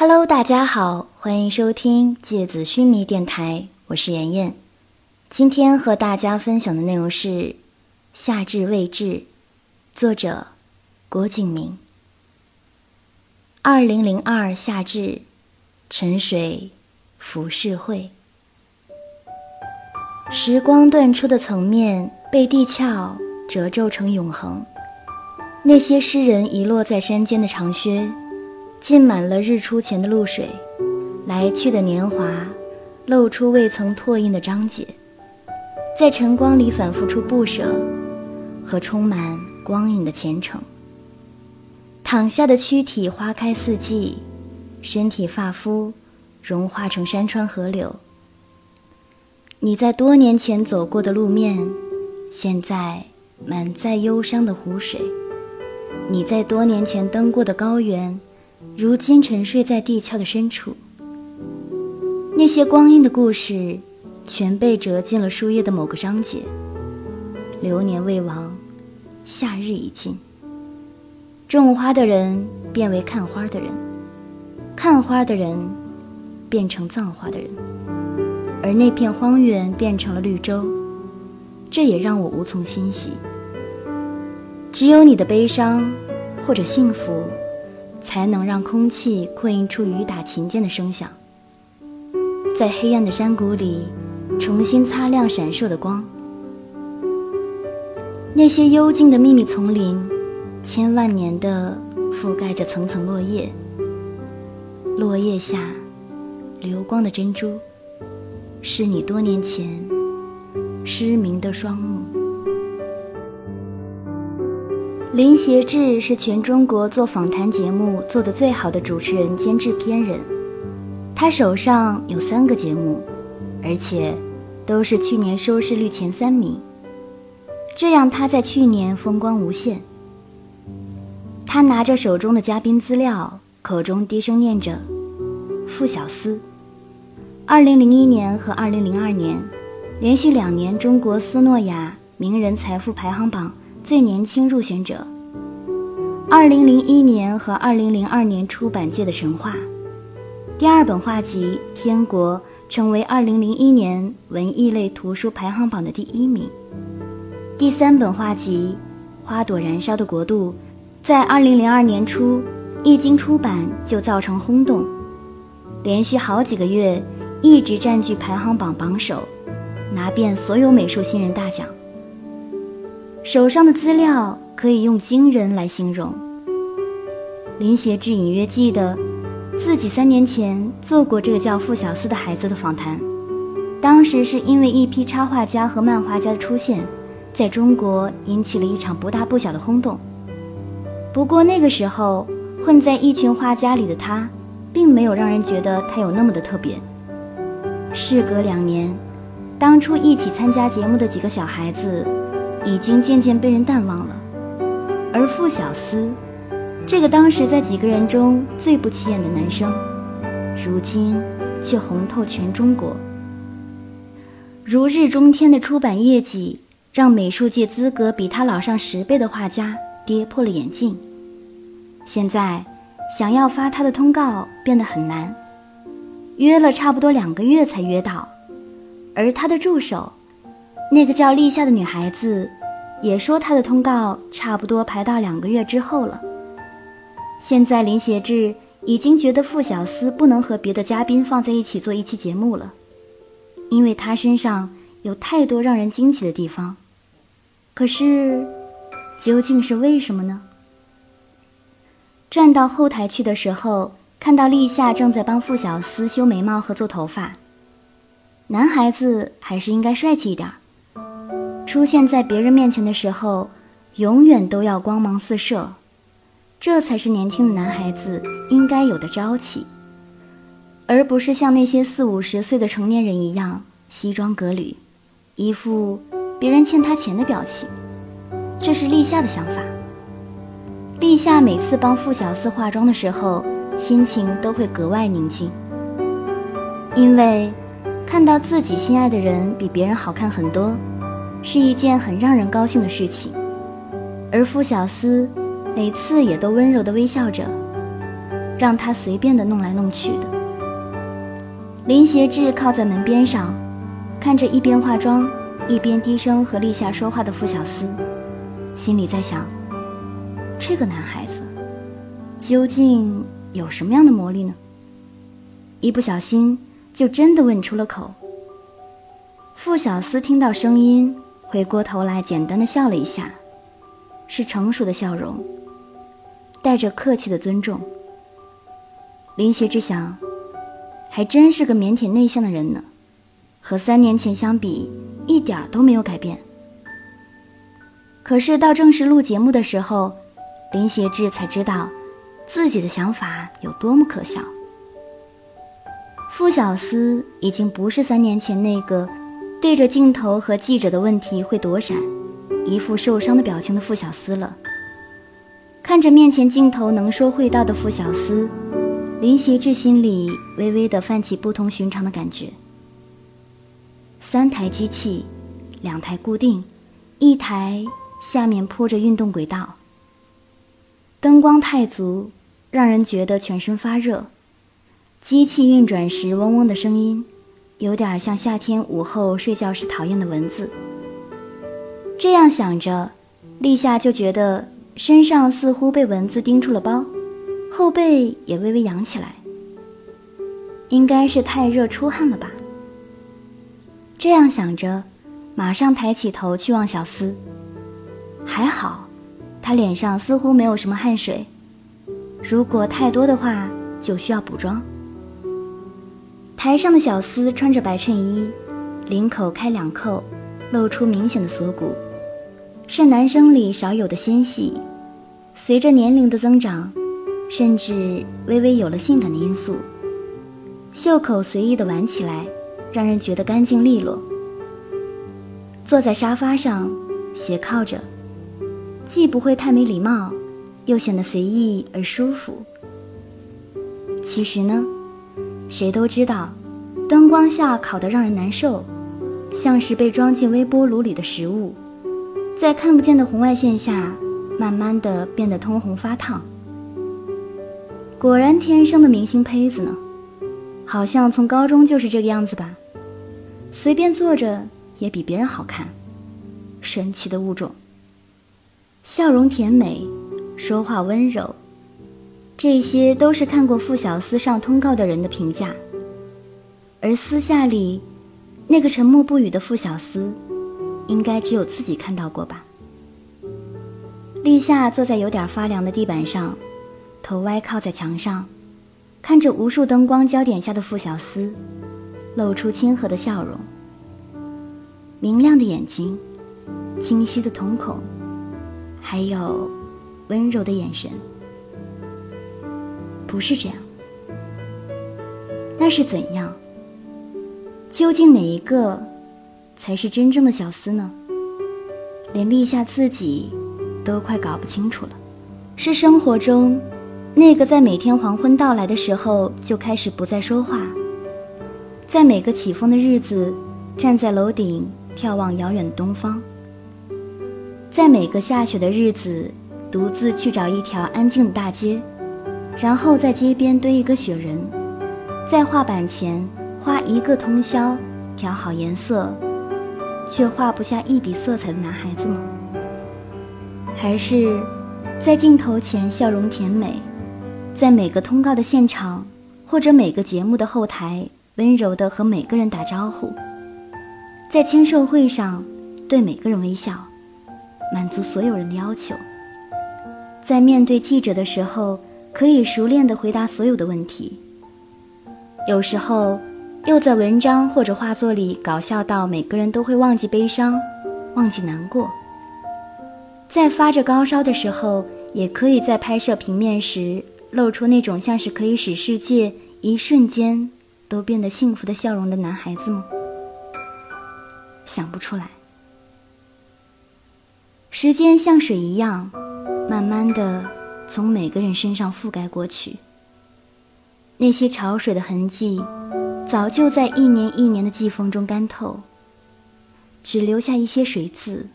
Hello，大家好，欢迎收听芥子须弥电台，我是妍妍。今天和大家分享的内容是《夏至未至》，作者郭敬明。二零零二夏至，沉水浮世绘。时光断出的层面被地壳褶皱成永恒。那些诗人遗落在山间的长靴。浸满了日出前的露水，来去的年华，露出未曾拓印的章节，在晨光里反复出不舍和充满光影的虔诚。躺下的躯体，花开四季，身体发肤融化成山川河流。你在多年前走过的路面，现在满载忧伤的湖水。你在多年前登过的高原。如今沉睡在地壳的深处，那些光阴的故事，全被折进了书页的某个章节。流年未亡，夏日已尽。种花的人变为看花的人，看花的人变成葬花的人，而那片荒原变成了绿洲，这也让我无从欣喜。只有你的悲伤，或者幸福。才能让空气扩音出雨打琴键的声响，在黑暗的山谷里重新擦亮闪烁的光。那些幽静的秘密丛林，千万年的覆盖着层层落叶，落叶下流光的珍珠，是你多年前失明的双目。林协志是全中国做访谈节目做得最好的主持人兼制片人，他手上有三个节目，而且都是去年收视率前三名，这让他在去年风光无限。他拿着手中的嘉宾资料，口中低声念着“傅小司”。二零零一年和二零零二年，连续两年中国斯诺亚名人财富排行榜。最年轻入选者。二零零一年和二零零二年出版界的神话，第二本画集《天国》成为二零零一年文艺类图书排行榜的第一名。第三本画集《花朵燃烧的国度》在二零零二年初一经出版就造成轰动，连续好几个月一直占据排行榜榜首，拿遍所有美术新人大奖。手上的资料可以用惊人来形容。林协志隐约记得，自己三年前做过这个叫傅小司的孩子的访谈，当时是因为一批插画家和漫画家的出现，在中国引起了一场不大不小的轰动。不过那个时候，混在一群画家里的他，并没有让人觉得他有那么的特别。事隔两年，当初一起参加节目的几个小孩子。已经渐渐被人淡忘了，而傅小司，这个当时在几个人中最不起眼的男生，如今却红透全中国。如日中天的出版业绩，让美术界资格比他老上十倍的画家跌破了眼镜。现在，想要发他的通告变得很难，约了差不多两个月才约到，而他的助手。那个叫立夏的女孩子，也说她的通告差不多排到两个月之后了。现在林协志已经觉得傅小司不能和别的嘉宾放在一起做一期节目了，因为他身上有太多让人惊奇的地方。可是，究竟是为什么呢？转到后台去的时候，看到立夏正在帮傅小司修眉毛和做头发。男孩子还是应该帅气一点。出现在别人面前的时候，永远都要光芒四射，这才是年轻的男孩子应该有的朝气，而不是像那些四五十岁的成年人一样西装革履，一副别人欠他钱的表情。这是立夏的想法。立夏每次帮傅小司化妆的时候，心情都会格外宁静，因为看到自己心爱的人比别人好看很多。是一件很让人高兴的事情，而傅小司每次也都温柔地微笑着，让他随便的弄来弄去的。林协志靠在门边上，看着一边化妆一边低声和立夏说话的傅小司，心里在想：这个男孩子究竟有什么样的魔力呢？一不小心就真的问出了口。傅小司听到声音，回过头来简单的笑了一下，是成熟的笑容，带着客气的尊重。林协志想。还真是个腼腆内向的人呢，和三年前相比，一点都没有改变。可是到正式录节目的时候，林协志才知道自己的想法有多么可笑。傅小司已经不是三年前那个对着镜头和记者的问题会躲闪、一副受伤的表情的傅小司了。看着面前镜头能说会道的傅小司。林协志心里微微的泛起不同寻常的感觉。三台机器，两台固定，一台下面铺着运动轨道。灯光太足，让人觉得全身发热。机器运转时嗡嗡的声音，有点像夏天午后睡觉时讨厌的蚊子。这样想着，立夏就觉得身上似乎被蚊子叮出了包。后背也微微扬起来，应该是太热出汗了吧。这样想着，马上抬起头去望小司。还好，他脸上似乎没有什么汗水。如果太多的话，就需要补妆。台上的小司穿着白衬衣，领口开两扣，露出明显的锁骨，是男生里少有的纤细。随着年龄的增长。甚至微微有了性感的因素，袖口随意的挽起来，让人觉得干净利落。坐在沙发上，斜靠着，既不会太没礼貌，又显得随意而舒服。其实呢，谁都知道，灯光下烤得让人难受，像是被装进微波炉里的食物，在看不见的红外线下，慢慢的变得通红发烫。果然天生的明星胚子呢，好像从高中就是这个样子吧，随便坐着也比别人好看，神奇的物种。笑容甜美，说话温柔，这些都是看过傅小司上通告的人的评价。而私下里，那个沉默不语的傅小司，应该只有自己看到过吧。立夏坐在有点发凉的地板上。头歪靠在墙上，看着无数灯光焦点下的傅小司，露出亲和的笑容。明亮的眼睛，清晰的瞳孔，还有温柔的眼神。不是这样，那是怎样？究竟哪一个才是真正的小司呢？连立夏自己都快搞不清楚了。是生活中。那个在每天黄昏到来的时候就开始不再说话，在每个起风的日子站在楼顶眺望遥远的东方，在每个下雪的日子独自去找一条安静的大街，然后在街边堆一个雪人，在画板前花一个通宵调好颜色，却画不下一笔色彩的男孩子吗？还是在镜头前笑容甜美？在每个通告的现场，或者每个节目的后台，温柔地和每个人打招呼；在签售会上，对每个人微笑，满足所有人的要求；在面对记者的时候，可以熟练地回答所有的问题。有时候，又在文章或者画作里搞笑到每个人都会忘记悲伤，忘记难过。在发着高烧的时候，也可以在拍摄平面时。露出那种像是可以使世界一瞬间都变得幸福的笑容的男孩子吗？想不出来。时间像水一样，慢慢的从每个人身上覆盖过去。那些潮水的痕迹，早就在一年一年的季风中干透，只留下一些水渍，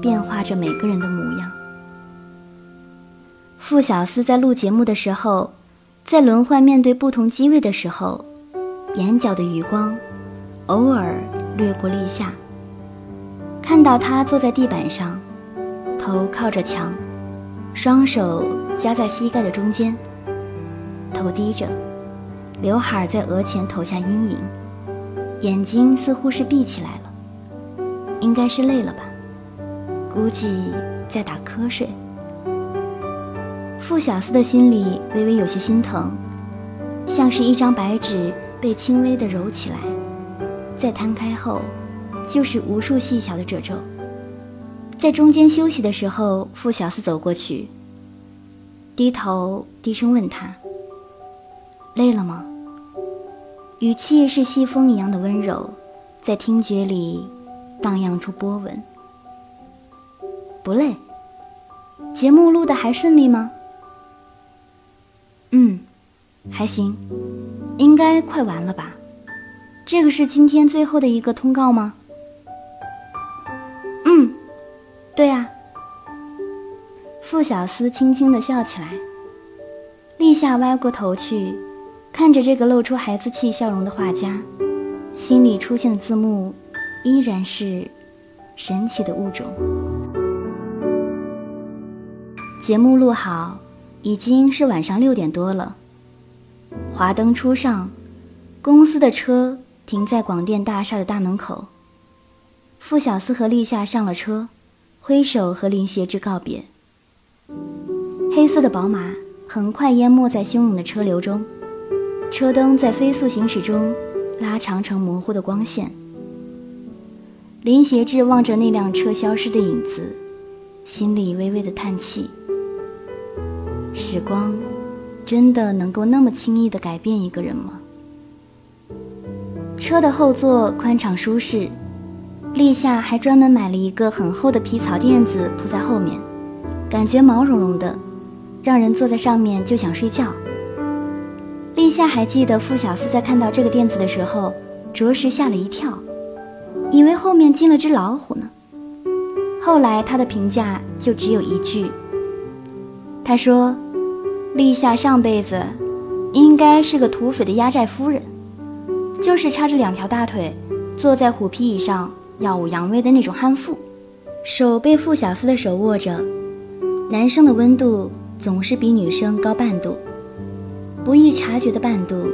变化着每个人的模样。傅小司在录节目的时候，在轮换面对不同机位的时候，眼角的余光偶尔掠过立夏，看到他坐在地板上，头靠着墙，双手夹在膝盖的中间，头低着，刘海在额前投下阴影，眼睛似乎是闭起来了，应该是累了吧，估计在打瞌睡。傅小司的心里微微有些心疼，像是一张白纸被轻微的揉起来，再摊开后，就是无数细小的褶皱。在中间休息的时候，傅小司走过去，低头低声问他：“累了吗？”语气是西风一样的温柔，在听觉里荡漾出波纹。不累。节目录的还顺利吗？嗯，还行，应该快完了吧？这个是今天最后的一个通告吗？对呀。傅小司轻轻地笑起来。立夏歪过头去，看着这个露出孩子气笑容的画家，心里出现的字幕依然是“神奇的物种”。节目录好。已经是晚上六点多了。华灯初上，公司的车停在广电大厦的大门口。傅小司和立夏上了车，挥手和林协志告别。黑色的宝马很快淹没在汹涌的车流中，车灯在飞速行驶中拉长成模糊的光线。林协志望着那辆车消失的影子，心里微微的叹气。时光，真的能够那么轻易的改变一个人吗？车的后座宽敞舒适，立夏还专门买了一个很厚的皮草垫子铺在后面，感觉毛茸茸的，让人坐在上面就想睡觉。立夏还记得傅小司在看到这个垫子的时候，着实吓了一跳，以为后面进了只老虎呢。后来他的评价就只有一句。他说：“立夏上辈子应该是个土匪的压寨夫人，就是叉着两条大腿坐在虎皮椅上耀武扬威的那种悍妇，手被傅小司的手握着。男生的温度总是比女生高半度，不易察觉的半度，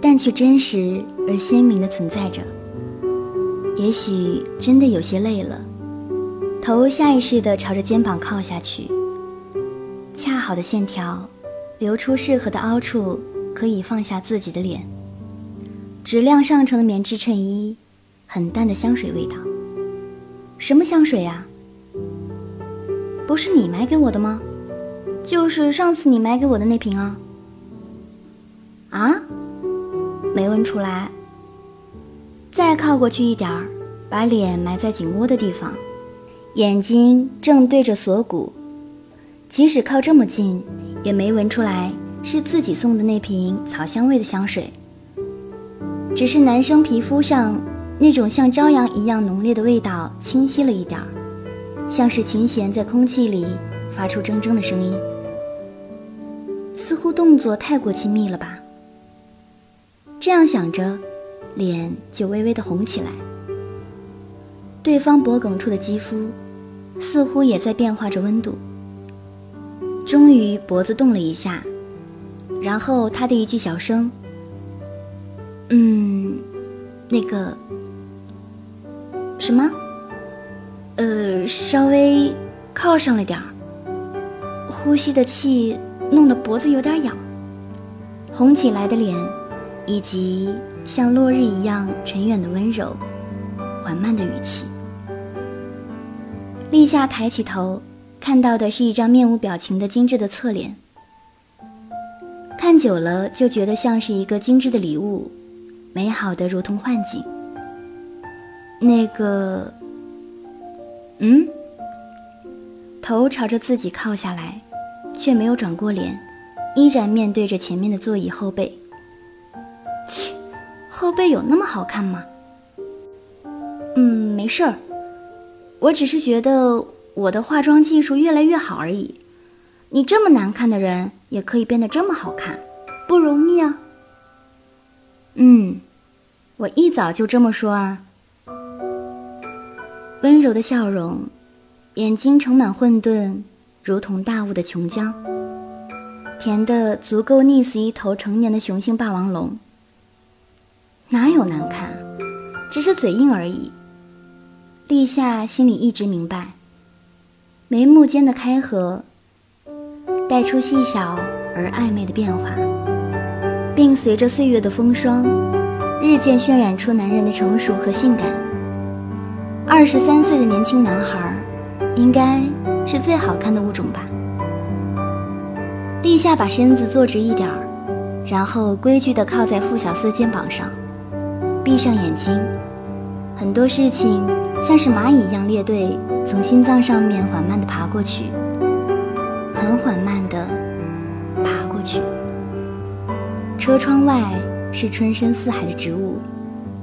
但却真实而鲜明的存在着。也许真的有些累了，头下意识地朝着肩膀靠下去。”恰好的线条，留出适合的凹处，可以放下自己的脸。质量上乘的棉质衬衣，很淡的香水味道。什么香水呀？不是你买给我的吗？就是上次你买给我的那瓶啊。啊？没闻出来。再靠过去一点儿，把脸埋在颈窝的地方，眼睛正对着锁骨。即使靠这么近，也没闻出来是自己送的那瓶草香味的香水。只是男生皮肤上那种像朝阳一样浓烈的味道清晰了一点儿，像是琴弦在空气里发出铮铮的声音。似乎动作太过亲密了吧？这样想着，脸就微微的红起来。对方脖颈处的肌肤似乎也在变化着温度。终于脖子动了一下，然后他的一句小声：“嗯，那个什么，呃，稍微靠上了点儿，呼吸的气弄得脖子有点痒，红起来的脸，以及像落日一样沉远的温柔，缓慢的语气。”立夏抬起头。看到的是一张面无表情的精致的侧脸，看久了就觉得像是一个精致的礼物，美好的如同幻境。那个，嗯，头朝着自己靠下来，却没有转过脸，依然面对着前面的座椅后背。切，后背有那么好看吗？嗯，没事儿，我只是觉得。我的化妆技术越来越好而已，你这么难看的人也可以变得这么好看，不容易啊。嗯，我一早就这么说啊。温柔的笑容，眼睛盛满混沌，如同大雾的琼浆，甜的足够溺死一头成年的雄性霸王龙。哪有难看，只是嘴硬而已。立夏心里一直明白，眉目间的开合，带出细小而暧昧的变化，并随着岁月的风霜，日渐渲染出男人的成熟和性感。二十三岁的年轻男孩，应该是最好看的物种吧。立夏把身子坐直一点儿，然后规矩地靠在傅小司肩膀上。闭上眼睛，很多事情像是蚂蚁一样列队从心脏上面缓慢地爬过去，很缓慢地爬过去。车窗外是春深似海的植物，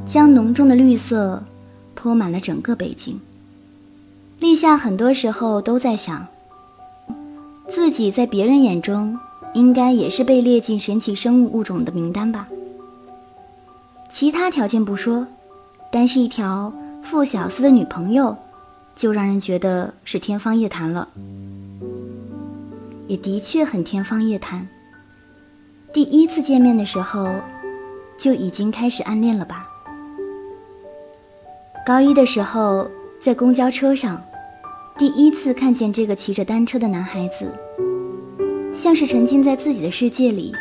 将浓重的绿色铺满了整个北京。立夏很多时候都在想，自己在别人眼中应该也是被列进神奇生物物种的名单吧。其他条件不说，单是一条傅小司的女朋友，就让人觉得是天方夜谭了。也的确很天方夜谭。第一次见面的时候，就已经开始暗恋了吧？高一的时候，在公交车上，第一次看见这个骑着单车的男孩子，像是沉浸在自己的世界里，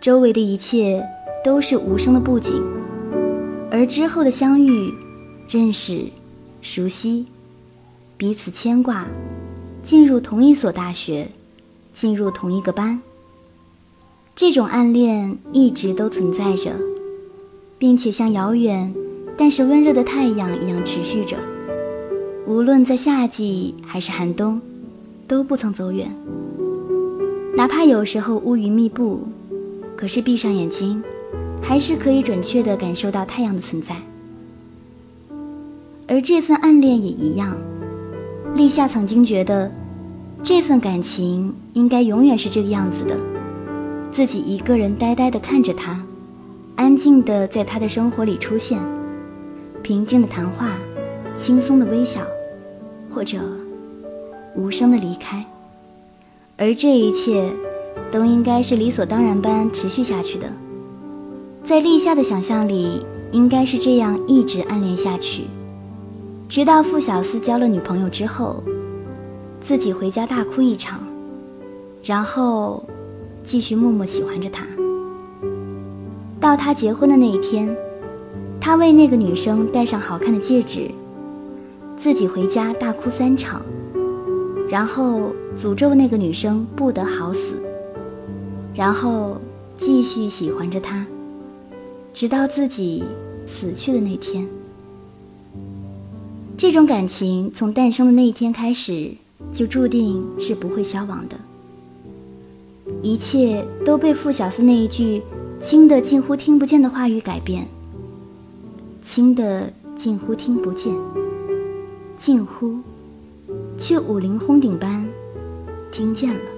周围的一切。都是无声的布景，而之后的相遇、认识、熟悉，彼此牵挂，进入同一所大学，进入同一个班。这种暗恋一直都存在着，并且像遥远但是温热的太阳一样持续着，无论在夏季还是寒冬，都不曾走远。哪怕有时候乌云密布，可是闭上眼睛。还是可以准确地感受到太阳的存在，而这份暗恋也一样。立夏曾经觉得，这份感情应该永远是这个样子的，自己一个人呆呆地看着他，安静地在他的生活里出现，平静的谈话，轻松的微笑，或者无声的离开，而这一切都应该是理所当然般持续下去的。在立夏的想象里，应该是这样一直暗恋下去，直到傅小司交了女朋友之后，自己回家大哭一场，然后继续默默喜欢着他。到他结婚的那一天，他为那个女生戴上好看的戒指，自己回家大哭三场，然后诅咒那个女生不得好死，然后继续喜欢着他。直到自己死去的那天，这种感情从诞生的那一天开始，就注定是不会消亡的。一切都被傅小司那一句轻的近乎听不见的话语改变，轻的近乎听不见，近乎，却五灵轰顶般听见了。